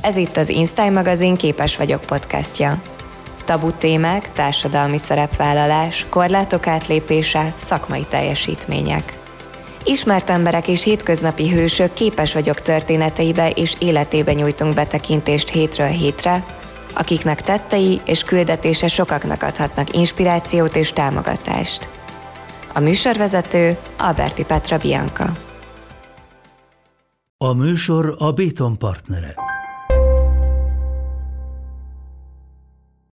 Ez itt az Instyle magazin Képes vagyok podcastja. Tabu témák, társadalmi szerepvállalás, korlátok átlépése, szakmai teljesítmények. Ismert emberek és hétköznapi hősök képes vagyok történeteibe és életébe nyújtunk betekintést hétről hétre, akiknek tettei és küldetése sokaknak adhatnak inspirációt és támogatást. A műsorvezető Alberti Petra Bianca. A műsor a Béton partnere.